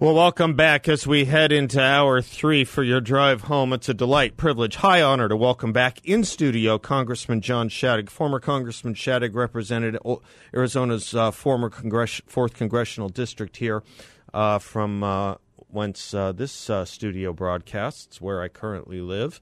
Well, welcome back as we head into hour three for your drive home. It's a delight, privilege, high honor to welcome back in studio Congressman John Shadegg. Former Congressman Shadegg represented Arizona's uh, former congress- fourth congressional district here uh, from uh, whence uh, this uh, studio broadcasts, where I currently live,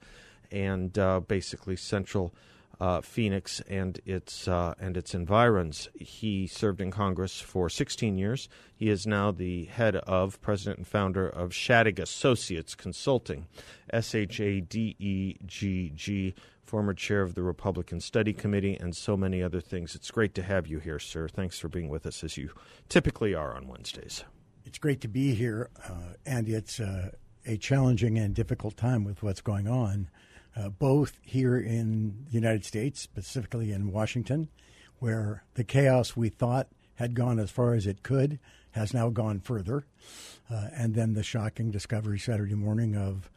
and uh, basically central uh, Phoenix and its uh, and its environs. He served in Congress for 16 years. He is now the head of, president and founder of Shadegg Associates Consulting, S H A D E G G. Former chair of the Republican Study Committee, and so many other things. It's great to have you here, sir. Thanks for being with us as you typically are on Wednesdays. It's great to be here, uh, and it's uh, a challenging and difficult time with what's going on uh, both here in the United States, specifically in Washington, where the chaos we thought had gone as far as it could has now gone further. Uh, and then the shocking discovery Saturday morning of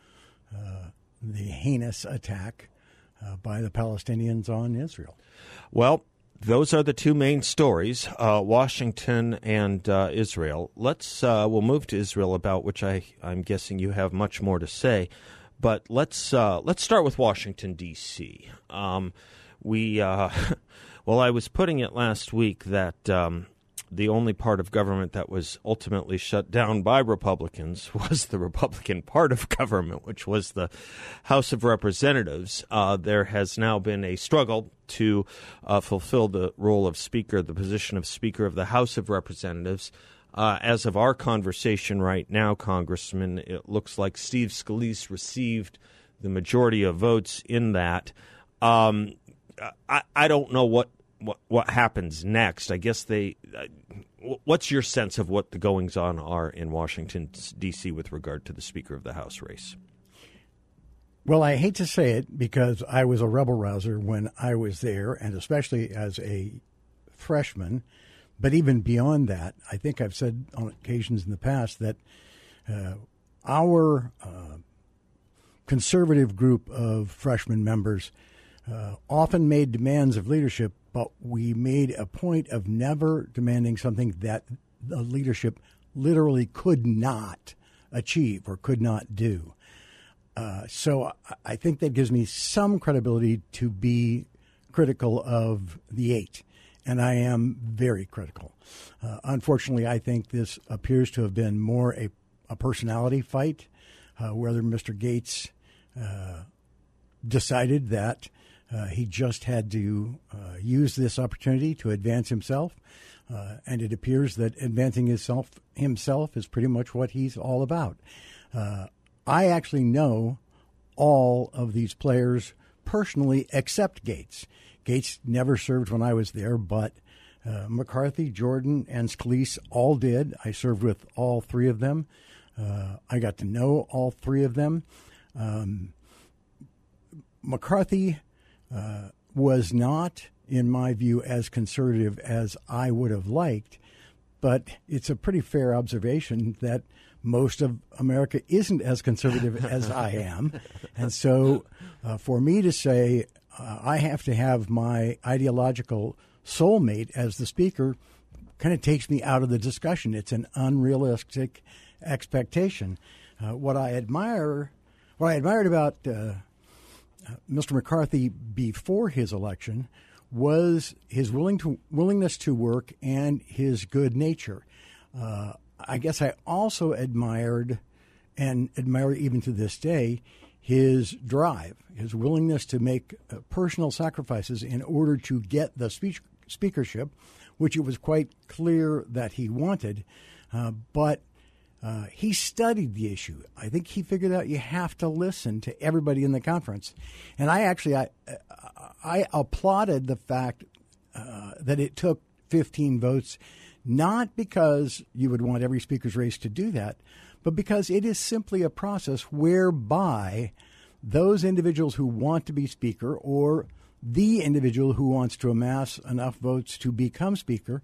uh, the heinous attack uh, by the Palestinians on Israel. Well, those are the two main stories, uh, Washington and uh, Israel. Let's uh, we'll move to Israel, about which I I'm guessing you have much more to say. But let's uh, let's start with Washington D.C. Um, we uh, well, I was putting it last week that um, the only part of government that was ultimately shut down by Republicans was the Republican part of government, which was the House of Representatives. Uh, there has now been a struggle to uh, fulfill the role of Speaker, the position of Speaker of the House of Representatives. Uh, as of our conversation right now, Congressman, it looks like Steve Scalise received the majority of votes in that. Um, I, I don't know what, what, what happens next. I guess they. Uh, what's your sense of what the goings on are in Washington D.C. with regard to the Speaker of the House race? Well, I hate to say it because I was a rebel rouser when I was there, and especially as a freshman. But even beyond that, I think I've said on occasions in the past that uh, our uh, conservative group of freshman members uh, often made demands of leadership, but we made a point of never demanding something that the leadership literally could not achieve or could not do. Uh, so I think that gives me some credibility to be critical of the eight and I am very critical. Uh, unfortunately, I think this appears to have been more a, a personality fight, uh, whether Mr. Gaetz uh, decided that uh, he just had to uh, use this opportunity to advance himself. Uh, and it appears that advancing himself himself is pretty much what he's all about. I actually know all of these players personally, except Gaetz. Gaetz never served when I was there, but uh, McCarthy, Jordan, and Scalise all did. I served with all three of them. Uh, I got to know all three of them. Um, McCarthy uh, was not, in my view, as conservative as I would have liked, but it's a pretty fair observation that most of America isn't as conservative as I am. And so uh, for me to say uh, I have to have my ideological soulmate as the speaker kind of takes me out of the discussion. It's an unrealistic expectation. Uh, what I admire, what I admired about uh, uh Mr. McCarthy before his election was his willing to, willingness to work and his good nature. Uh, I guess I also admired, and admire even to this day, his drive, his willingness to make uh, personal sacrifices in order to get the speech, speakership, which it was quite clear that he wanted. Uh, but uh, he studied the issue. I think he figured out you have to listen to everybody in the conference. And I actually I uh, I applauded the fact uh, that it took 15 votes not because you would want every speaker's race to do that, but because it is simply a process whereby those individuals who want to be speaker or the individual who wants to amass enough votes to become speaker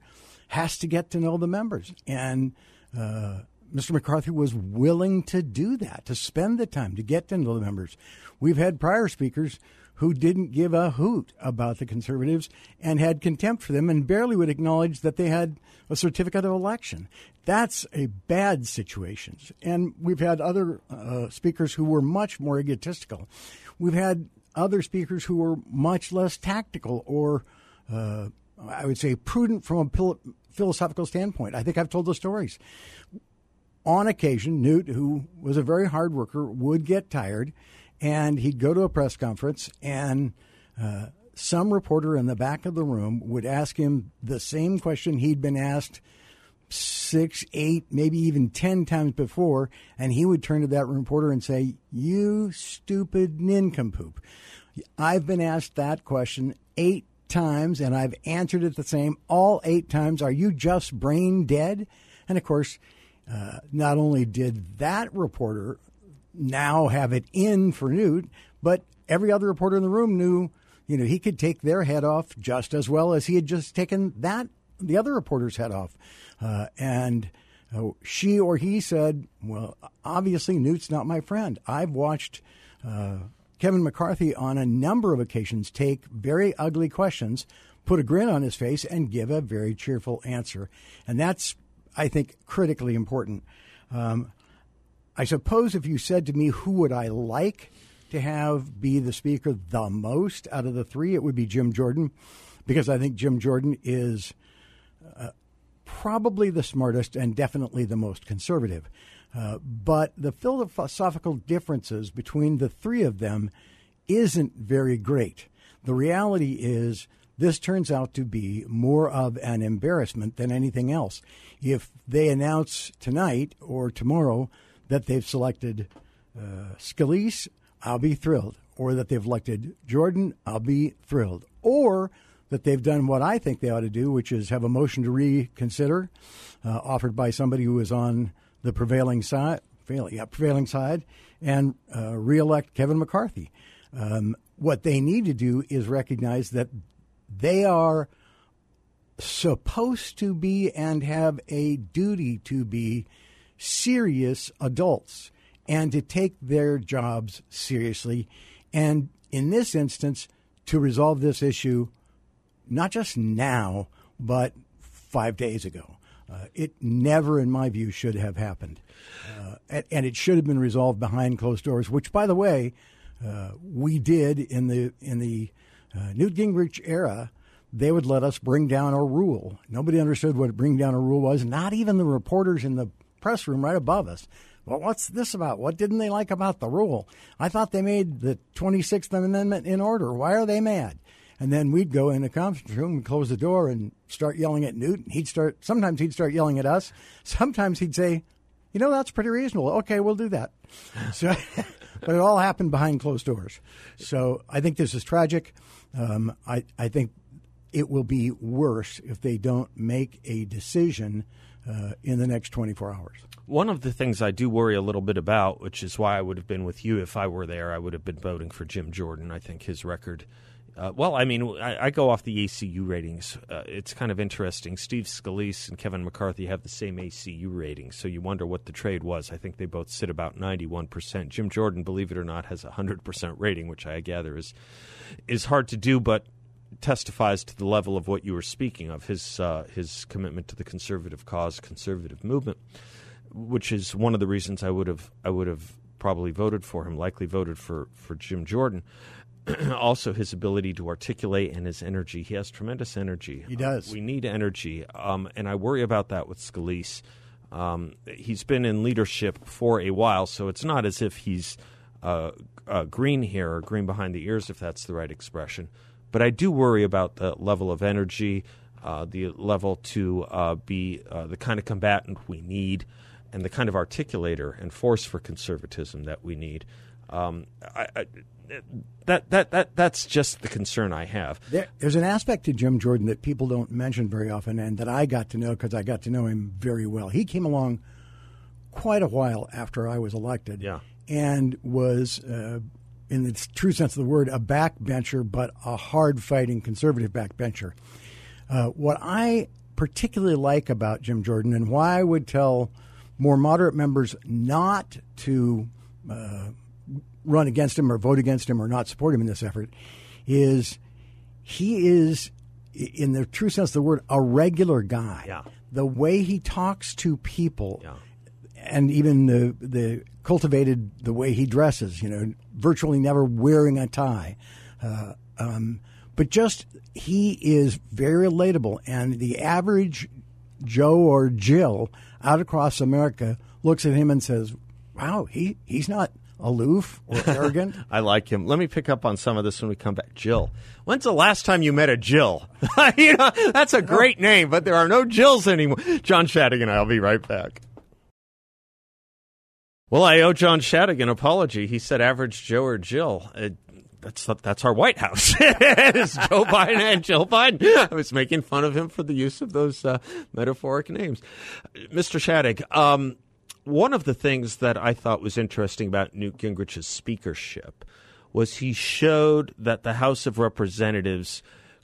has to get to know the members. And uh, Mr. McCarthy was willing to do that, to spend the time to get to know the members. We've had prior speakers who didn't give a hoot about the conservatives and had contempt for them and barely would acknowledge that they had a certificate of election. That's a bad situation. And we've had other uh, speakers who were much more egotistical. We've had other speakers who were much less tactical or, uh, I would say, prudent from a philosophical standpoint. I think I've told the stories. On occasion, Newt, who was a very hard worker, would get tired and he'd go to a press conference and uh, some reporter in the back of the room would ask him the same question he'd been asked six, eight, maybe even ten times before, and he would turn to that reporter and say, You stupid nincompoop. I've been asked that question eight times, and I've answered it the same all eight times. Are you just brain dead? And of course, uh, not only did that reporter now have it in for Newt, but every other reporter in the room knew, you know, he could take their head off just as well as he had just taken that the other reporter's head off. Uh, and uh, she or he said, "Well, obviously Newt's not my friend. I've watched." Uh, Kevin McCarthy, on a number of occasions, take very ugly questions, put a grin on his face, and give a very cheerful answer. And that's, I think, critically important. Um, I suppose if you said to me, who would I like to have be the speaker the most out of the three, it would be Jim Jordan, because I think Jim Jordan is uh, probably the smartest and definitely the most conservative. Uh, but the philosophical differences between the three of them isn't very great. The reality is, this turns out to be more of an embarrassment than anything else. If they announce tonight or tomorrow that they've selected uh, Scalise, I'll be thrilled. Or that they've elected Jordan, I'll be thrilled. Or that they've done what I think they ought to do, which is have a motion to reconsider uh, offered by somebody who is on the prevailing side, prevailing, yeah, prevailing side, and uh, reelect Kevin McCarthy. Um, what they need to do is recognize that they are supposed to be and have a duty to be serious adults and to take their jobs seriously. And in this instance, to resolve this issue, not just now, but five days ago. Uh, it never, in my view, should have happened. Uh, and, and, it should have been resolved behind closed doors, which, by the way, uh, we did in the, in the uh, Newt Gingrich era. They would let us bring down a rule. Nobody understood what bring down a rule was, not even the reporters in the press room right above us. Well, what's this about? What didn't they like about the rule? I thought they made the 26th Amendment in order. Why are they mad? And then we'd go in the conference room and close the door and start yelling at Newt. He'd start, sometimes he'd start yelling at us. Sometimes he'd say, you know, that's pretty reasonable. Okay, we'll do that. So, but it all happened behind closed doors. So I think this is tragic. Um, I, I think it will be worse if they don't make a decision uh, in the next 24 hours. One of the things I do worry a little bit about, which is why I would have been with you if I were there, I would have been voting for Jim Jordan. I think his record. Uh, well, I mean, I, I, go off the ACU ratings. Uh, it's kind of interesting. Steve Scalise and Kevin McCarthy have the same ACU rating, so you wonder what the trade was. I think they both sit about 91%. Jim Jordan, believe it or not, has a 100% rating, which I gather is is hard to do, but testifies to the level of what you were speaking of his uh, his commitment to the conservative cause, conservative movement, which is one of the reasons I would have I would have probably voted for him, likely voted for for Jim Jordan. also, his ability to articulate and his energy. He has tremendous energy. He does. Uh, we need energy, um, and I worry about that with Scalise. Um, he's been in leadership for a while, so it's not as if he's uh, uh, green here or green behind the ears, if that's the right expression. But I do worry about the level of energy, uh, the level to uh, be uh, the kind of combatant we need, and the kind of articulator and force for conservatism that we need. Um, I, I, that that that that's just the concern I have. There, there's an aspect to Jim Jordan that people don't mention very often, and that I got to know because I got to know him very well. He came along quite a while after I was elected, Yeah. and was, uh, in the true sense of the word, a backbencher, but a hard-fighting conservative backbencher. Uh, what I particularly like about Jim Jordan, and why I would tell more moderate members not to uh, run against him or vote against him or not support him in this effort, is he is, in the true sense of the word, a regular guy. Yeah. The way he talks to people Yeah. and even the the cultivated the way he dresses. You know, virtually never wearing a tie. Uh, um, but just he is very relatable, and the average Joe or Jill out across America looks at him and says, "Wow, he he's not aloof or arrogant." I like him. Let me pick up on some of this when we come back. Jill. When's the last time you met a Jill? you know, that's a great name, but there are no Jills anymore. John Shadigan, I'll be right back. Well, I owe John Shadegg an apology. He said average Joe or Jill. Uh, that's that's our White House. it's Joe Biden and Jill Biden. I was making fun of him for the use of those uh, metaphoric names. Mr. Shadegg, um, one of the things that I thought was interesting about Newt Gingrich's speakership was he showed that the House of Representatives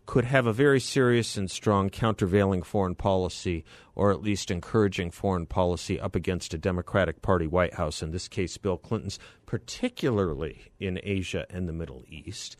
could have a very serious and strong countervailing foreign policy, or at least encouraging foreign policy up against a Democratic Party White House, in this case, Bill Clinton's, particularly in Asia and the Middle East.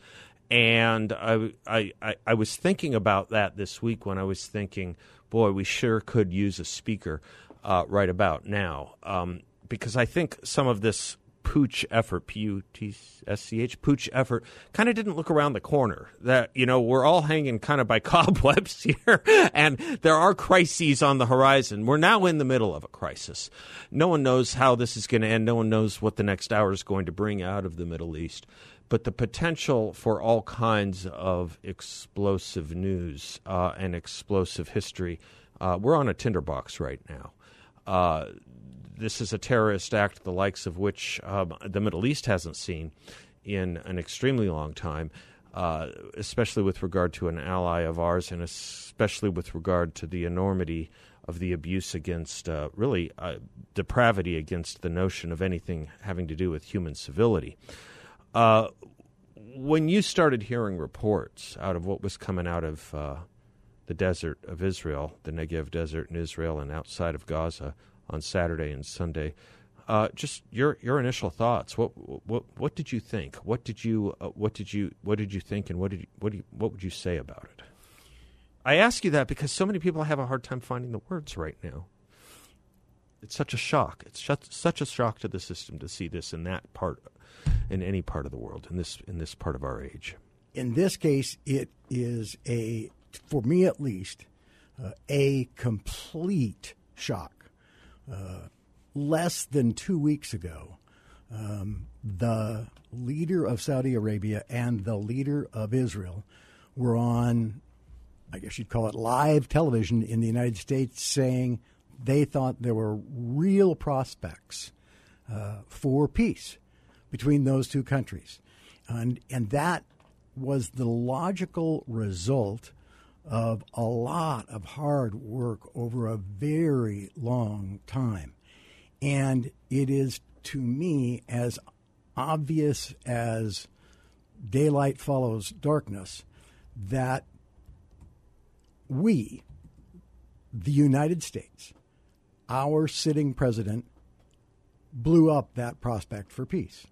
And I, I, I, was thinking about that this week when I was thinking, boy, we sure could use a speaker uh, right about now. Um, because I think some of this putsch effort, P U T S C H, putsch effort, kind of didn't look around the corner. That, you know, we're all hanging kind of by cobwebs here, and there are crises on the horizon. We're now in the middle of a crisis. No one knows how this is going to end. No one knows what the next hour is going to bring out of the Middle East. But the potential for all kinds of explosive news uh, and explosive history, uh, we're on a tinderbox right now. Uh, this is a terrorist act, the likes of which um, the Middle East hasn't seen in an extremely long time, uh, especially with regard to an ally of ours, and especially with regard to the enormity of the abuse against, uh, really, uh, depravity against the notion of anything having to do with human civility. Uh, when you started hearing reports out of what was coming out of uh, the desert of Israel, the Negev desert in Israel, and outside of Gaza, on Saturday and Sunday. Uh, just your your initial thoughts. What what what did you think? What did you uh, what did you what did you think? And what did you, what do you, what would you say about it? I ask you that because so many people have a hard time finding the words right now. It's such a shock. It's such, such a shock to the system to see this in that part, in any part of the world, in this in this part of our age. In this case, it is a, for me at least, uh, a complete shock. Uh, less than two weeks ago, um, the leader of Saudi Arabia and the leader of Israel were on, I guess you'd call it live television in the United States, saying they thought there were real prospects uh, for peace between those two countries. And, and that was the logical result of a lot of hard work over a very long time. And it is to me as obvious as daylight follows darkness that we, the United States, our sitting president, blew up that prospect for peace.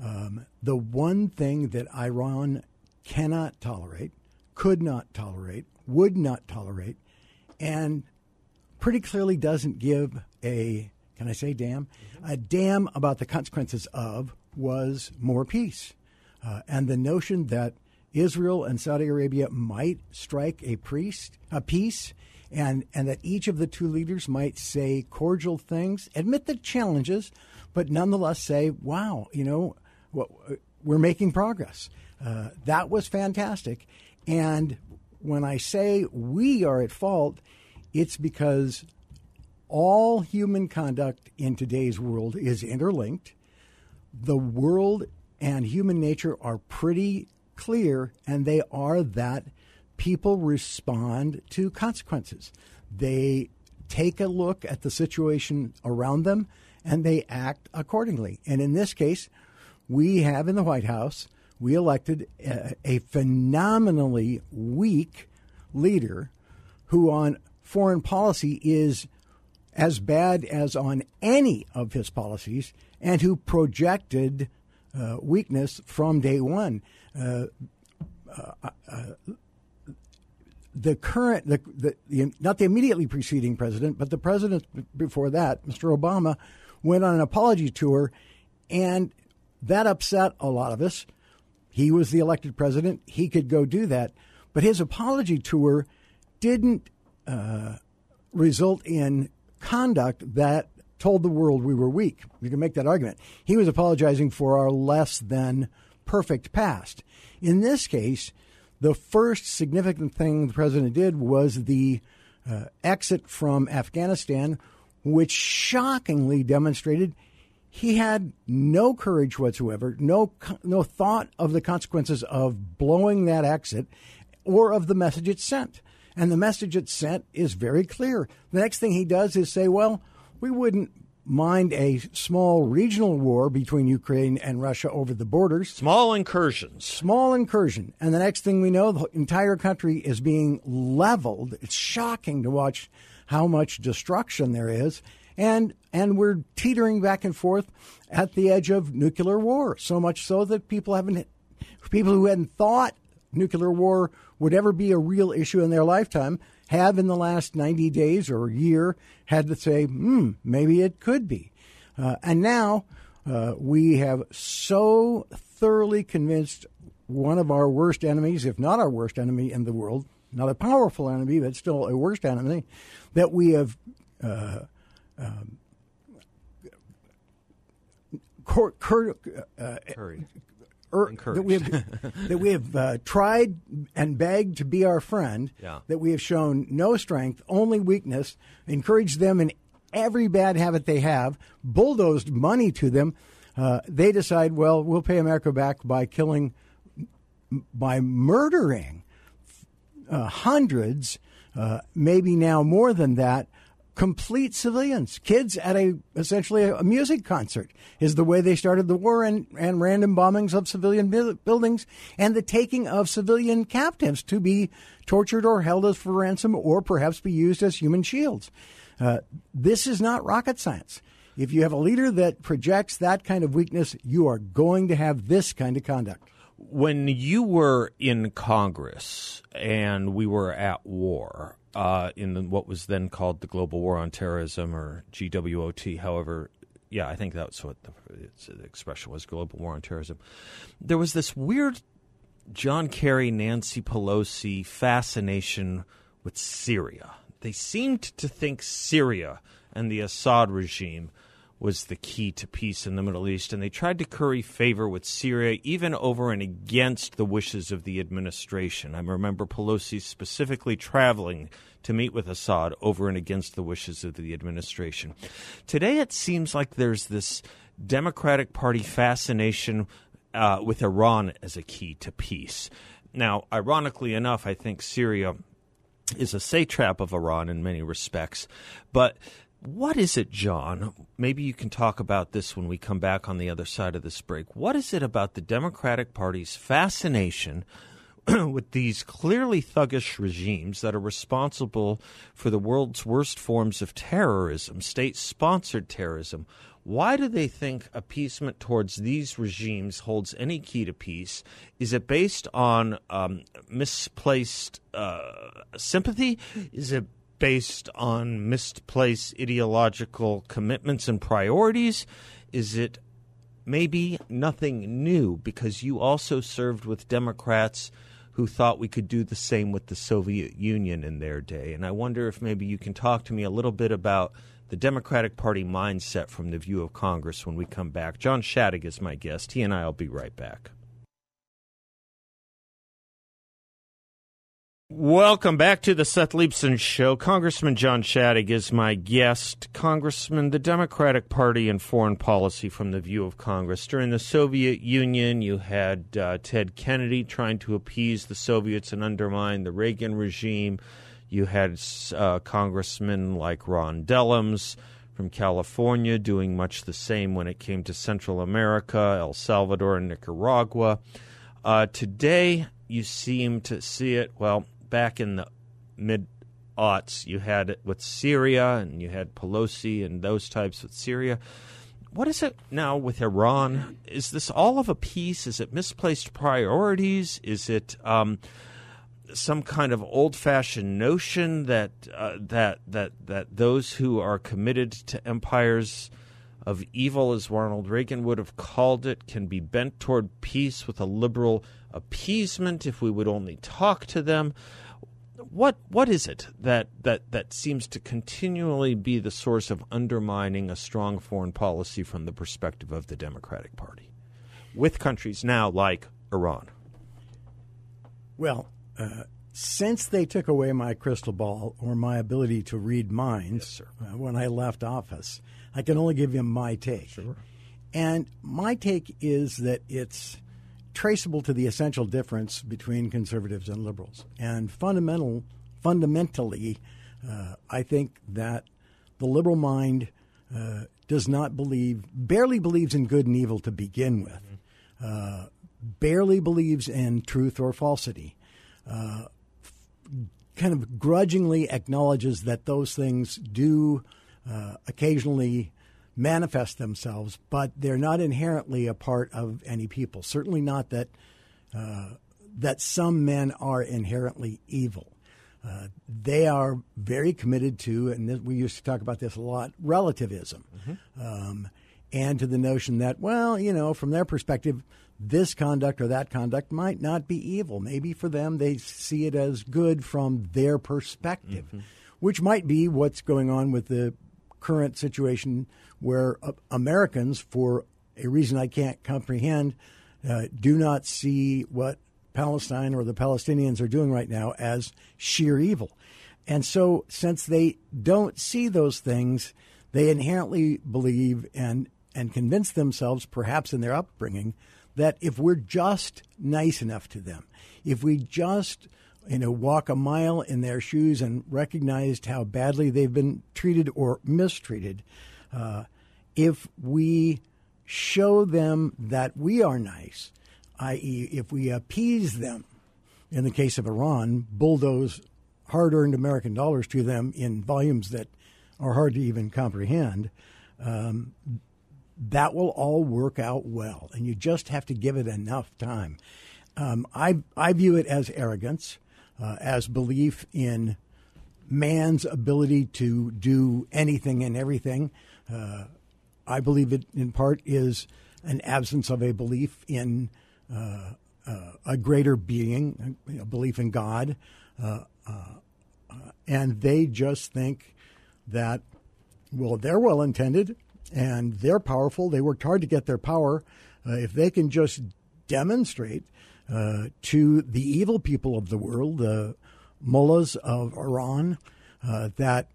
Um, the one thing that Iran cannot tolerate, could not tolerate, would not tolerate, and pretty clearly doesn't give a, can I say damn? A damn about the consequences of was more peace. Uh, and the notion that Israel and Saudi Arabia might strike a priest, a peace, and, and that each of the two leaders might say cordial things, admit the challenges, but nonetheless say, wow, you know, we're making progress. Uh, that was fantastic. And when I say we are at fault, it's because all human conduct in today's world is interlinked. the world and human nature are pretty clear, and they are that people respond to consequences. They take a look at the situation around them and they act accordingly. And in this case, we have in the White House, we elected a, a phenomenally weak leader who on foreign policy is as bad as on any of his policies and who projected uh, weakness from day one. Uh, uh, uh the current, the, the, the, not the immediately preceding president, but the president before that, Mr. Obama, went on an apology tour, and that upset a lot of us. He was the elected president; he could go do that, but his apology tour didn't uh, result in conduct that told the world we were weak. You can make that argument. He was apologizing for our less than perfect past. In this case, the first significant thing the president did was the uh, exit from Afghanistan, which shockingly demonstrated he had no courage whatsoever, no no thought of the consequences of blowing that exit or of the message it sent. And the message it sent is very clear. The next thing he does is say, well, we wouldn't mind a small regional war between Ukraine and Russia over the borders. Small incursions. Small incursion. And the next thing we know, the entire country is being leveled. It's shocking to watch how much destruction there is. And, and we're teetering back and forth at the edge of nuclear war, so much so that people haven't, people who hadn't thought nuclear war would ever be a real issue in their lifetime have in the last 90 days or year had to say, hmm, maybe it could be. Uh, and now uh, we have so thoroughly convinced one of our worst enemies, if not our worst enemy in the world, not a powerful enemy, but still a worst enemy, that we have. Uh, um, cur- cur- uh, er, that we have, that we have uh, tried and begged to be our friend, yeah. that we have shown no strength, only weakness, encouraged them in every bad habit they have, bulldozed money to them. Uh, they decide, well, we'll pay America back by killing, by murdering uh, hundreds, uh, maybe now more than that, complete civilians. Kids at a essentially a music concert is the way they started the war and, and random bombings of civilian buildings and the taking of civilian captives to be tortured or held as for ransom or perhaps be used as human shields. Uh, this is not rocket science. If you have a leader that projects that kind of weakness, you are going to have this kind of conduct. When you were in Congress and we were at war, uh, in the, what was then called the Global War on Terrorism or GWOT. However, yeah, I think that's what the, the expression was Global War on Terrorism. There was this weird John Kerry, Nancy Pelosi fascination with Syria. They seemed to think Syria and the Assad regime was the key to peace in the Middle East, and they tried to curry favor with Syria, even over and against the wishes of the administration. I remember Pelosi specifically traveling to meet with Assad over and against the wishes of the administration. Today, it seems like there's this Democratic Party fascination uh, with Iran as a key to peace. Now, ironically enough, I think Syria is a satrap of Iran in many respects, but what is it, John? Maybe you can talk about this when we come back on the other side of this break. What is it about the Democratic Party's fascination with these clearly thuggish regimes that are responsible for the world's worst forms of terrorism, state sponsored terrorism? Why do they think appeasement towards these regimes holds any key to peace? Is it based on um, misplaced uh, sympathy? Is it based on misplaced ideological commitments and priorities? Is it maybe nothing new because you also served with Democrats who thought we could do the same with the Soviet Union in their day? And I wonder if maybe you can talk to me a little bit about the Democratic Party mindset from the view of Congress when we come back. John Shadegg is my guest. He and I will be right back. Welcome back to the Seth Leibsohn Show. Congressman John Shadegg is my guest. Congressman, the Democratic Party and foreign policy from the view of Congress. During the Soviet Union, you had uh, Ted Kennedy trying to appease the Soviets and undermine the Reagan regime. You had uh, congressmen like Ron Dellums from California doing much the same when it came to Central America, El Salvador, and Nicaragua. Uh, today, you seem to see it, well, back in the mid aughts, you had it with Syria and you had Pelosi and those types with Syria. What is it now with Iran? Is this all of a piece? Is it misplaced priorities? Is it um, some kind of old-fashioned notion that uh, that that that those who are committed to empires of evil, as Ronald Reagan would have called it, can be bent toward peace with a liberal appeasement if we would only talk to them. What what is it that, that, that seems to continually be the source of undermining a strong foreign policy from the perspective of the Democratic Party with countries now like Iran? Well, uh, since they took away my crystal ball or my ability to read minds yes, uh, when I left office, I can only give you my take. Sure. And my take is that it's traceable to the essential difference between conservatives and liberals. And fundamental, fundamentally, uh, I think that the liberal mind uh, does not believe, barely believes in good and evil to begin with, uh, barely believes in truth or falsity, uh, kind of grudgingly acknowledges that those things do uh, occasionally manifest themselves, but they're not inherently a part of any people. Certainly not that uh, that some men are inherently evil. Uh, they are very committed to, and this, we used to talk about this a lot, relativism, mm-hmm. um, and to the notion that, well, you know, from their perspective, this conduct or that conduct might not be evil. Maybe for them, they see it as good from their perspective, mm-hmm. which might be what's going on with the current situation where uh, Americans, for a reason I can't comprehend, uh, do not see what Palestine or the Palestinians are doing right now as sheer evil. And so, since they don't see those things, they inherently believe and, and convince themselves, perhaps in their upbringing, that if we're just nice enough to them, if we just you know, walk a mile in their shoes and recognized how badly they've been treated or mistreated, uh, if we show them that we are nice, i.e., if we appease them, in the case of Iran, bulldoze hard earned American dollars to them in volumes that are hard to even comprehend, um, that will all work out well. And you just have to give it enough time. Um, I, I view it as arrogance uh, as belief in man's ability to do anything and everything. Uh, I believe it in part is an absence of a belief in uh, uh a greater being, a belief in God. Uh, uh, and they just think that, well, they're well intended and they're powerful. They worked hard to get their power. if they can just demonstrate uh, to the evil people of the world, the mullahs of Iran, uh, that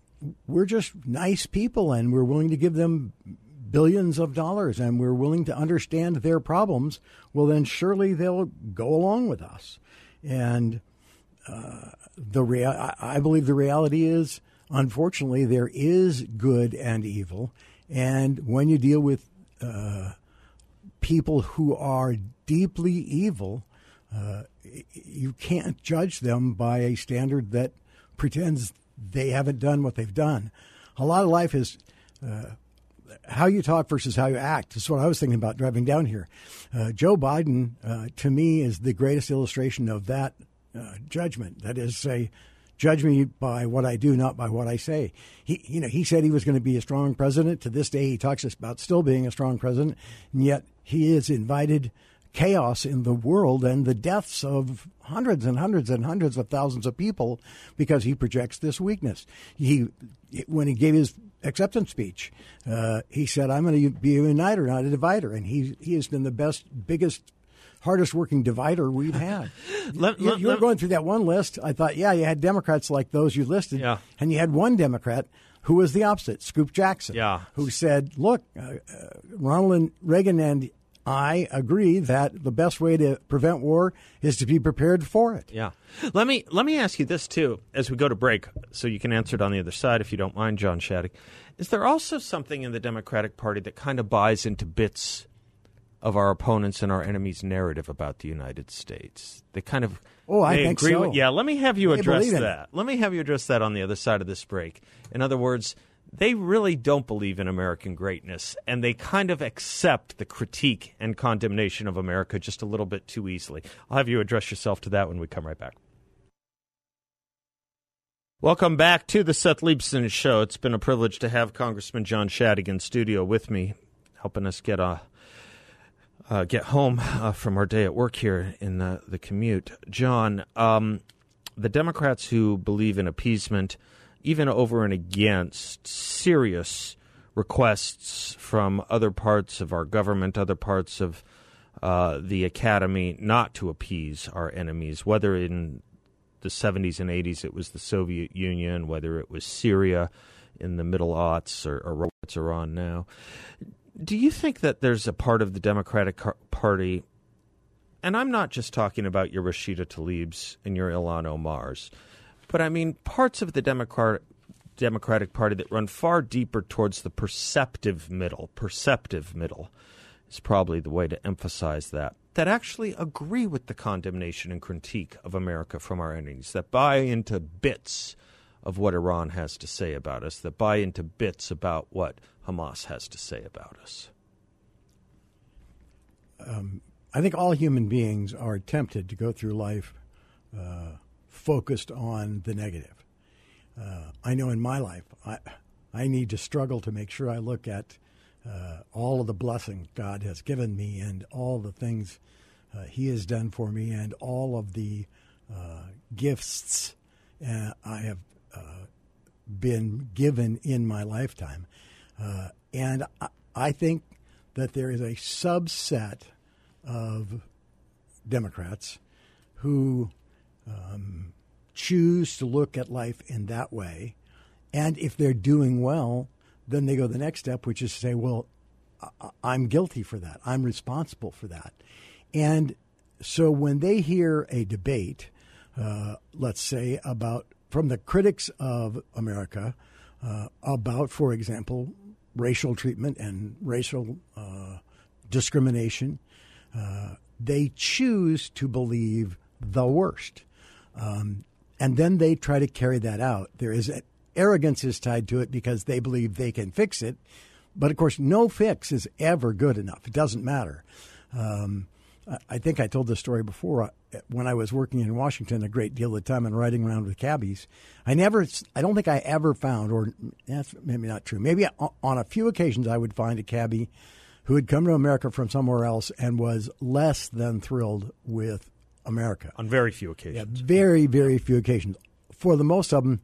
we're just nice people and we're willing to give them billions of dollars and we're willing to understand their problems, well, then surely they'll go along with us. And uh, the rea- I believe the reality is, unfortunately, there is good and evil. And when you deal with uh, people who are deeply evil, uh, you can't judge them by a standard that pretends they haven't done what they've done. A lot of life is uh, how you talk versus how you act. That's what I was thinking about driving down here. Uh, Joe Biden, uh, to me, is the greatest illustration of that uh, judgment. That is, say, judge me by what I do, not by what I say. He, you know, he said he was going to be a strong president. To this day, he talks about still being a strong president, and yet he is invited chaos in the world and the deaths of hundreds and hundreds and hundreds of thousands of people because he projects this weakness. He, when he gave his acceptance speech, uh, he said, "I'm going to be a uniter, not a divider," and he he has been the best, biggest hardest working divider we've had. Let- you, let- you were let- going through that one list. I thought, yeah, you had Democrats like those you listed, Yeah. and you had one Democrat who was the opposite, Scoop Jackson, Yeah. who said, "Look, uh, uh, Ronald Reagan and I agree that the best way to prevent war is to be prepared for it." Yeah. Let me let me ask you this too as we go to break, so you can answer it on the other side if you don't mind, John Shadegg. Is there also something in the Democratic Party that kind of buys into bits of our opponents and our enemies' narrative about the United States? They kind of Oh, I think agree so. with yeah. Let me have you They address believe in it. that. Let me have you address that on the other side of this break. In other words. They really don't believe in American greatness, and they kind of accept the critique and condemnation of America just a little bit too easily. I'll have you address yourself to that when we come right back. Welcome back to the Seth Leibsohn Show. It's been a privilege to have Congressman John Shadegg in studio with me, helping us get uh, uh, get home uh, from our day at work here in the, the commute. John, um, the Democrats who believe in appeasement, even over and against serious requests from other parts of our government, other parts of uh, the academy, not to appease our enemies, whether in the 70s and 80s it was the Soviet Union, whether it was Syria in the middle aughts or, or what's Iran now. Do you think that there's a part of the Democratic Party, and I'm not just talking about your Rashida Tlaibs and your Ilhan Omars, but I mean parts of the Democrat, Democratic Party that run far deeper towards the perceptive middle, perceptive middle is probably the way to emphasize that, that actually agree with the condemnation and critique of America from our enemies, that buy into bits of what Iran has to say about us, that buy into bits about what Hamas has to say about us. I think all human beings are tempted to go through life uh, focused on the negative. Uh, I know in my life, I, I need to struggle to make sure I look at uh, all of the blessings God has given me and all the things uh, He has done for me and all of the uh, gifts uh, I have been given in my lifetime. Uh, and I, I think that there is a subset of Democrats who um, choose to look at life in that way. And if they're doing well, then they go the next step, which is to say, well, I- I'm guilty for that. I'm responsible for that. And so when they hear a debate, uh, let's say, about from the critics of America uh, about, for example, racial treatment and racial uh, discrimination, uh, they choose to believe the worst. Um, and then they try to carry that out. There is a, arrogance is tied to it because they believe they can fix it. But of course, no fix is ever good enough. It doesn't matter. Um, I- think I told this story before. Uh, When I was working in Washington a great deal of the time and riding around with cabbies, I never, I don't think I ever found, or that's maybe not true. Maybe on a few occasions I would find a cabbie who had come to America from somewhere else and was less than thrilled with America. On very few occasions. Yeah, very, very few occasions. For the most of them,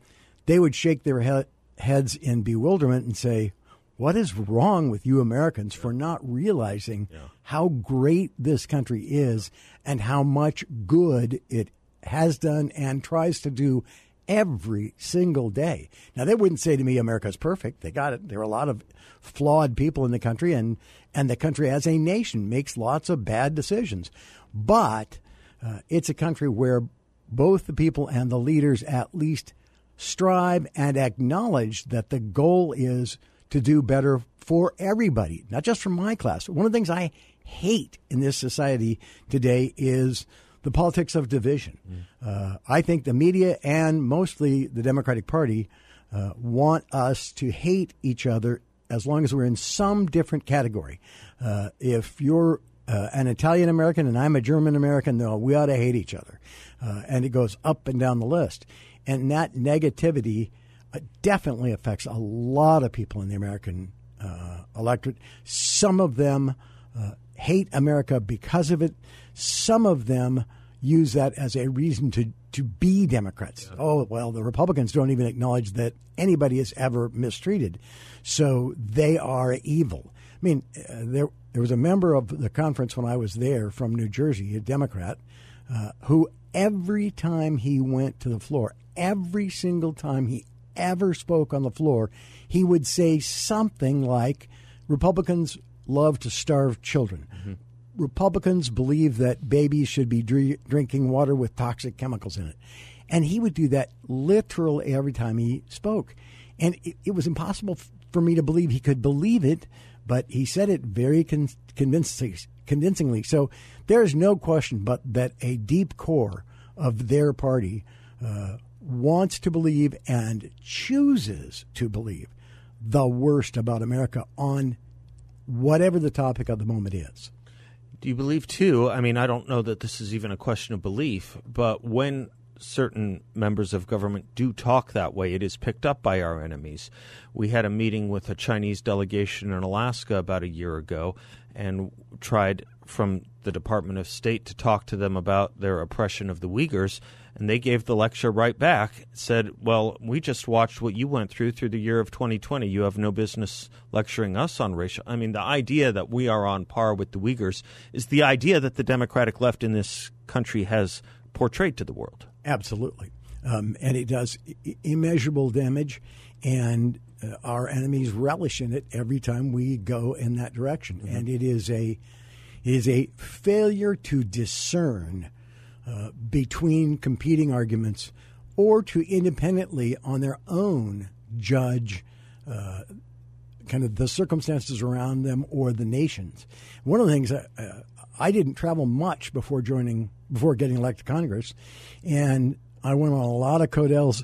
they would shake their he- heads in bewilderment and say, What is wrong with you Americans for not realizing how great this country is and how much good it has done and tries to do every single day? Now, they wouldn't say to me, America's perfect. They got it. There are a lot of flawed people in the country, and, and the country as a nation makes lots of bad decisions. But uh, it's a country where both the people and the leaders at least strive and acknowledge that the goal is to do better for everybody, not just for my class. One of the things I hate in this society today is the politics of division. Uh, I think the media and mostly the Democratic Party uh, want us to hate each other as long as we're in some different category. Uh, if you're uh, an Italian American and I'm a German American, no, we ought to hate each other. Uh, and it goes up and down the list. And that negativity uh, definitely affects a lot of people in the American uh, electorate. Some of them uh, hate America because of it. Some of them use that as a reason to, to be Democrats. Oh, well, the Republicans don't even acknowledge that anybody is ever mistreated. So they are evil. I mean, uh, there there was a member of the conference when I was there from New Jersey, a Democrat, uh, who every time he went to the floor, every single time he ever spoke on the floor, he would say something like, "Republicans love to starve children." Mm-hmm. Republicans believe that babies should be dr- drinking water with toxic chemicals in it. And he would do that literally every time he spoke. And it, it was impossible f- for me to believe he could believe it, but he said it very con- convincing, convincingly. So there's no question but that a deep core of their party uh, wants to believe and chooses to believe the worst about America on whatever the topic of the moment is. Do you believe too? I mean, I don't know that this is even a question of belief, but when certain members of government do talk that way, it is picked up by our enemies. We had a meeting with a Chinese delegation in Alaska about a year ago and tried from the Department of State to talk to them about their oppression of the Uyghurs. And they gave the lecture right back, said, Well, we just watched what you went through through the year of 2020. You have no business lecturing us on racial. I mean, the idea that we are on par with the Uyghurs is the idea that the Democratic left in this country has portrayed to the world. Absolutely. Um, and it does immeasurable damage, and uh, our enemies relish in it every time we go in that direction. Mm-hmm. And it is a it is a failure to discern uh, between competing arguments or to independently on their own judge uh, kind of the circumstances around them or the nations. One of the things uh, I didn't travel much before joining before getting elected to Congress, and I went on a lot of Codels.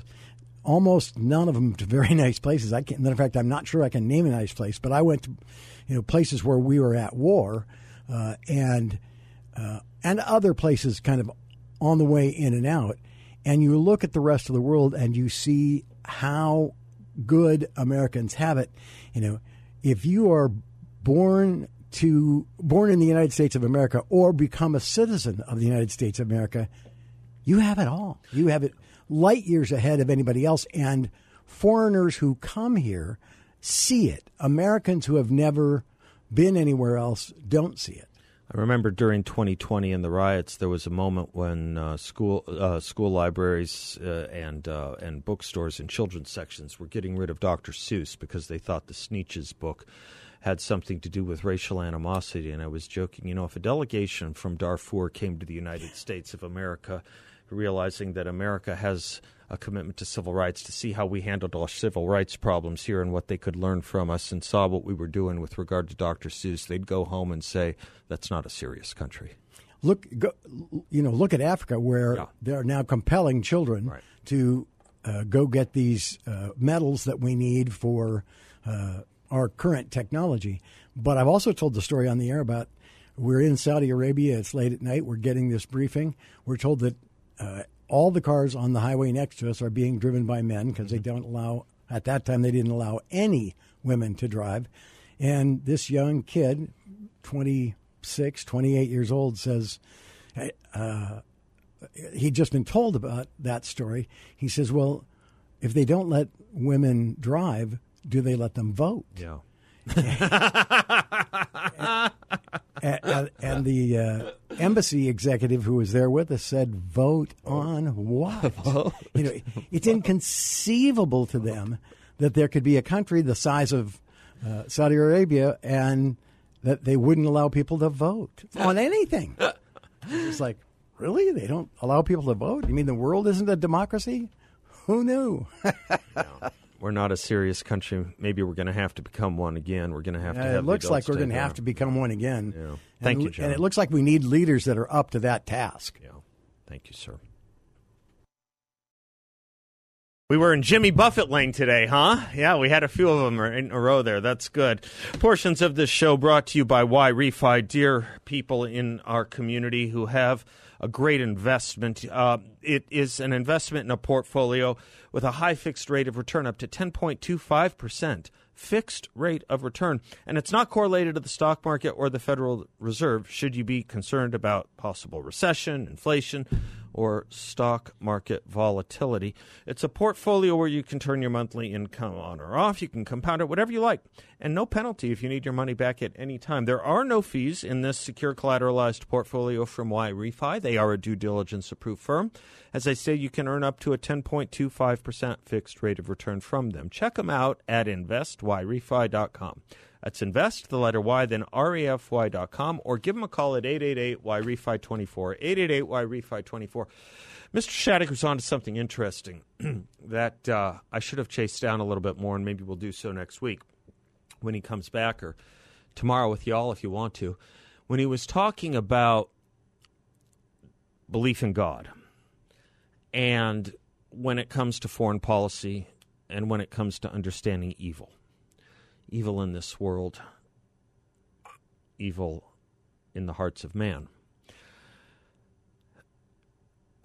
Almost none of them to very nice places. I can't. Matter of fact, I'm not sure I can name a nice place, but I went to, you know, places where we were at war, uh, and uh, and other places kind of on the way in and out, and you look at the rest of the world and you see how good Americans have it. You know, if you are born to born in the United States of America or become a citizen of the United States of America, you have it all. You have it light years ahead of anybody else and foreigners who come here see it. Americans who have never been anywhere else don't see it. I remember during 2020 in the riots, there was a moment when uh, school uh, school libraries uh, and uh, and bookstores and children's sections were getting rid of Dr. Seuss because they thought the Sneetches book had something to do with racial animosity. And I was joking, you know, if a delegation from Darfur came to the United States of America, realizing that America has a commitment to civil rights to see how we handled our civil rights problems here and what they could learn from us and saw what we were doing with regard to Dr. Seuss, they'd go home and say, that's not a serious country. Look, go, you know, look at Africa where yeah. they're now compelling children right. to uh, go get these uh, metals that we need for uh, our current technology. But I've also told the story on the air about we're in Saudi Arabia. It's late at night. We're getting this briefing. We're told that uh, all the cars on the highway next to us are being driven by men because they don't allow, at that time, they didn't allow any women to drive. And this young kid, 26, 28 years old, says, uh, he'd just been told about that story. He says, Well, if they don't let women drive, do they let them vote? Yeah. and, and, the uh, embassy executive who was there with us said, "Vote on what?" you know, it's inconceivable to them that there could be a country the size of uh, Saudi Arabia and that they wouldn't allow people to vote on anything. It's like, really? They don't allow people to vote? You mean the world isn't a democracy? Who knew? We're not a serious country. Maybe we're going to have to become one again. We're going to have to. Have it looks like we're going to have to become one again. Yeah. Thank and, you, John. And it looks like we need leaders that are up to that task. Yeah. Thank you, sir. We were in Jimmy Buffett lane today, huh? Yeah, we had a few of them in a row there. That's good. Portions of this show brought to you by YRefy, dear people in our community who have a great investment. Uh, it is an investment in a portfolio with a high fixed rate of return up to 10.25%. Fixed rate of return. And it's not correlated to the stock market or the Federal Reserve should you be concerned about possible recession, inflation, or stock market volatility. It's a portfolio where you can turn your monthly income on or off. You can compound it, whatever you like, and no penalty if you need your money back at any time. There are no fees in this secure collateralized portfolio from YRefy. They are a due diligence approved firm. As I say, you can earn up to a 10.25% fixed rate of return from them. Check them out at investyrefy.com. That's invest, the letter Y, then refy.com, or give them a call at 888 Y Refi 24. 888 Y Refi 24. Mr. Shadegg was on to something interesting that uh, I should have chased down a little bit more, and maybe we'll do so next week when he comes back, or tomorrow with y'all if you want to. When he was talking about belief in God, and when it comes to foreign policy, and when it comes to understanding evil evil in this world, evil in the hearts of man.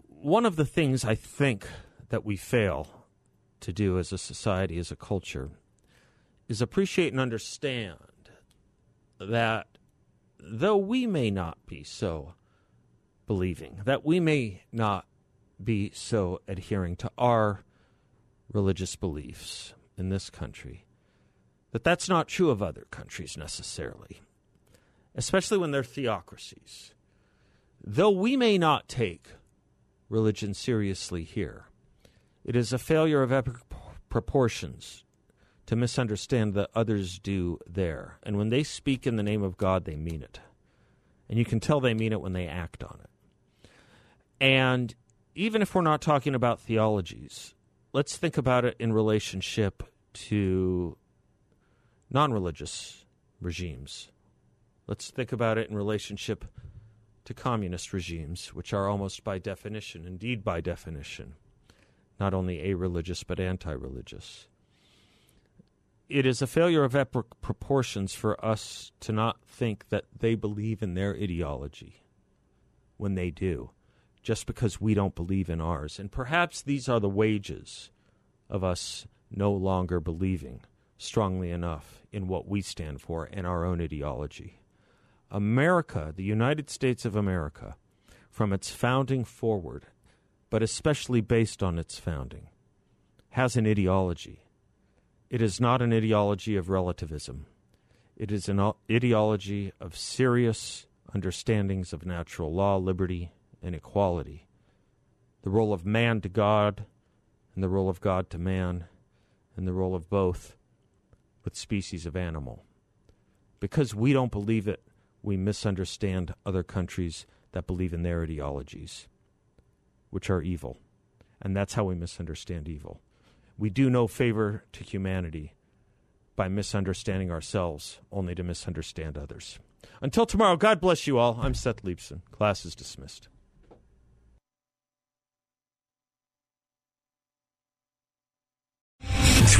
One of the things I think that we fail to do as a society, as a culture, is appreciate and understand that though we may not be so believing, that we may not be so adhering to our religious beliefs in this country, that that's not true of other countries necessarily, especially when they're theocracies. Though we may not take religion seriously here, it is a failure of epic proportions to misunderstand that others do there. And when they speak in the name of God, they mean it. And you can tell they mean it when they act on it. And even if we're not talking about theologies, let's think about it in relationship to non religious regimes. Let's think about it in relationship to communist regimes, which are almost by definition, indeed by definition, not only a religious but anti religious. It is a failure of epic proportions for us to not think that they believe in their ideology when they do, just because we don't believe in ours. And perhaps these are the wages of us no longer believing strongly enough in what we stand for and our own ideology. America, the United States of America, from its founding forward, but especially based on its founding, has an ideology. It is not an ideology of relativism. It is an ideology of serious understandings of natural law, liberty, and equality, the role of man to God, and the role of God to man, and the role of both with species of animal. Because we don't believe it, we misunderstand other countries that believe in their ideologies, which are evil. And that's how we misunderstand evil. We do no favor to humanity by misunderstanding ourselves, only to misunderstand others. Until tomorrow, God bless you all. I'm Seth Leibsohn. Class is dismissed.